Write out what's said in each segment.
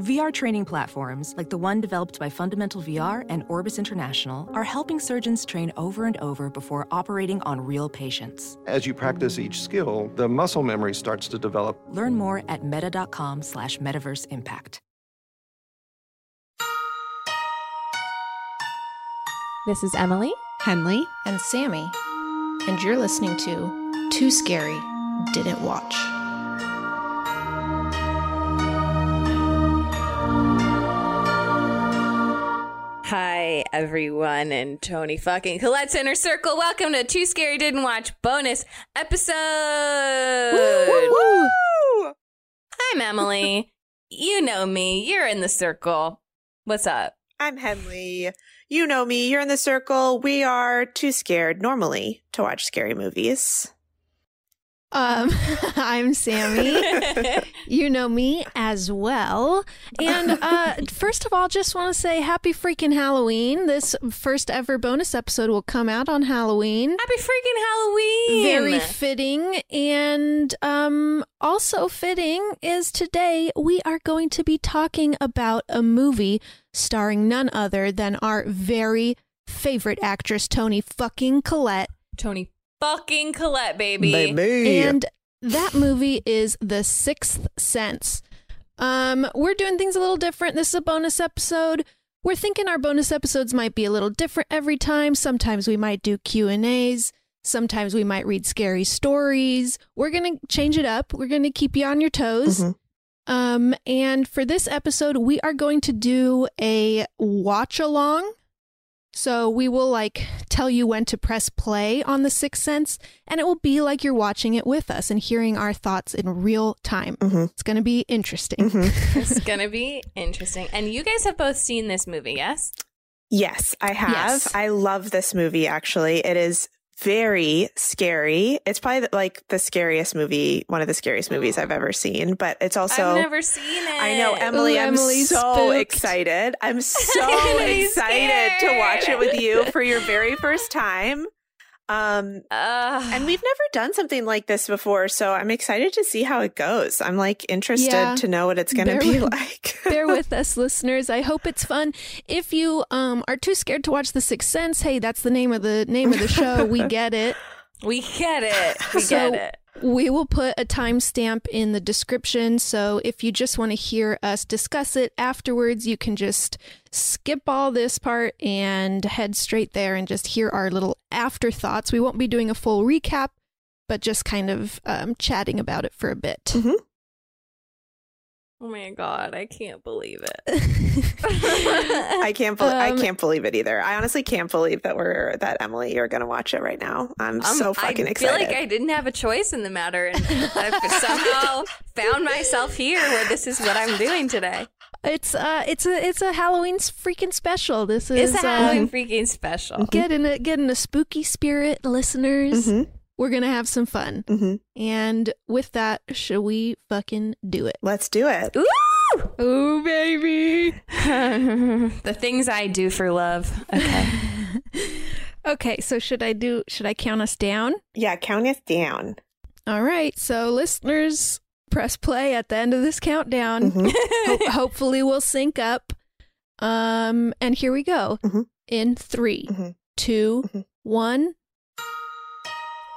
VR training platforms, like the one developed by Fundamental VR and Orbis International, are helping surgeons train over and over before operating on real patients. As you practice each skill, the muscle memory starts to develop. Learn more at meta.com slash metaverse impact. This is Emily. Henley. and Sammy, and you're listening to Too Scary Didn't Watch. Hi, everyone, and Toni fucking Collette's Inner Circle. Welcome to Too Scary Didn't Watch bonus episode. I'm Emily. you know me. You're in the circle. What's up? I'm Henley. You know me. You're in the circle. We are too scared normally to watch scary movies. Um, I'm Sammy. you know me as well. And uh, first of all, just want to say happy freaking Halloween. This first ever bonus episode will come out on Halloween. Happy freaking Halloween. Very fitting. And um, also fitting is today we are going to be talking about a movie starring none other than our very favorite actress, Toni fucking Collette. Toni fucking Collette, baby. And that movie is The Sixth Sense. Um, we're doing things a little different. This is a bonus episode. We're thinking our bonus episodes might be a little different every time. Sometimes we might do Q and A's. Sometimes we might read scary stories. We're gonna change it up. We're gonna keep you on your toes. Mhm. Um, and for this episode, we are going to do a watch along. So we will like tell you when to press play on The Sixth Sense, and it will be like you're watching it with us and hearing our thoughts in real time. Mhm. It's going to be interesting. Mhm. it's gonna be interesting. And you guys have both seen this movie, yes? Yes, I have. Yes. I love this movie, actually. It is very scary. It's probably like the scariest movie, one of the scariest movies I've ever seen, but it's also. I've never seen it. I know, Emily. Ooh, I'm Emily's so spooked. excited. I'm so Emily's excited to watch it with you for your very first time. Um, Ugh. and we've never done something like this before, so I'm excited to see how it goes. I'm like interested Yeah. to know what it's going to be with- like. Bear with us, listeners. I hope it's fun. If you um, are too scared to watch The Sixth Sense, hey, that's the name of the name of the show. We get it. we get it. We So- get it. We will put a timestamp in the description. So if you just want to hear us discuss it afterwards, you can just skip all this part and head straight there and just hear our little afterthoughts. We won't be doing a full recap, but just kind of um, chatting about it for a bit. Mhm. Oh my god, I can't believe it. I can't. Be- I Um, can't believe it either. I honestly can't believe that we're that Emily. You're going to watch it right now. I'm Um, so fucking I excited. I feel like I didn't have a choice in the matter, and I've somehow found myself here where this is what I'm doing today. It's uh, it's a it's a Halloween freaking special. This is It's a Halloween um, freaking special. get in a get in a spooky spirit, listeners. Mhm, we're going to have some fun. Mm-hmm. And with that, shall we fucking do it? Let's do it. Ooh! Baby. the things I do for love. Okay. okay, so should I do should I count us down? Yeah, count us down. All right. So listeners, press play at the end of this countdown. Mm-hmm. Ho- hopefully we'll sync up. Um and here we go. Mm-hmm. In 3, mm-hmm. 2, mm-hmm. 1.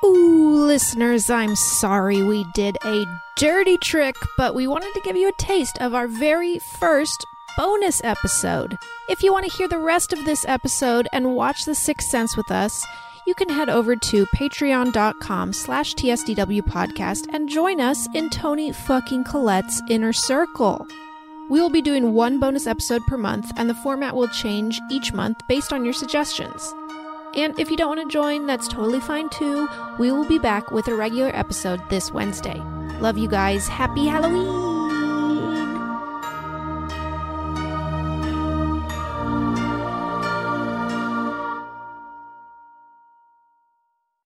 Ooh, listeners, I'm sorry we did a dirty trick, but we wanted to give you a taste of our very first bonus episode. If you want to hear the rest of this episode and watch The Sixth Sense with us, you can head over to patreon.com slash tsdw podcast and join us in Toni fucking Collette's inner circle. We will be doing one bonus episode per month, and the format will change each month based on your suggestions. And if you don't want to join, that's totally fine too. We will be back with a regular episode this Wednesday. Love you guys. Happy Halloween!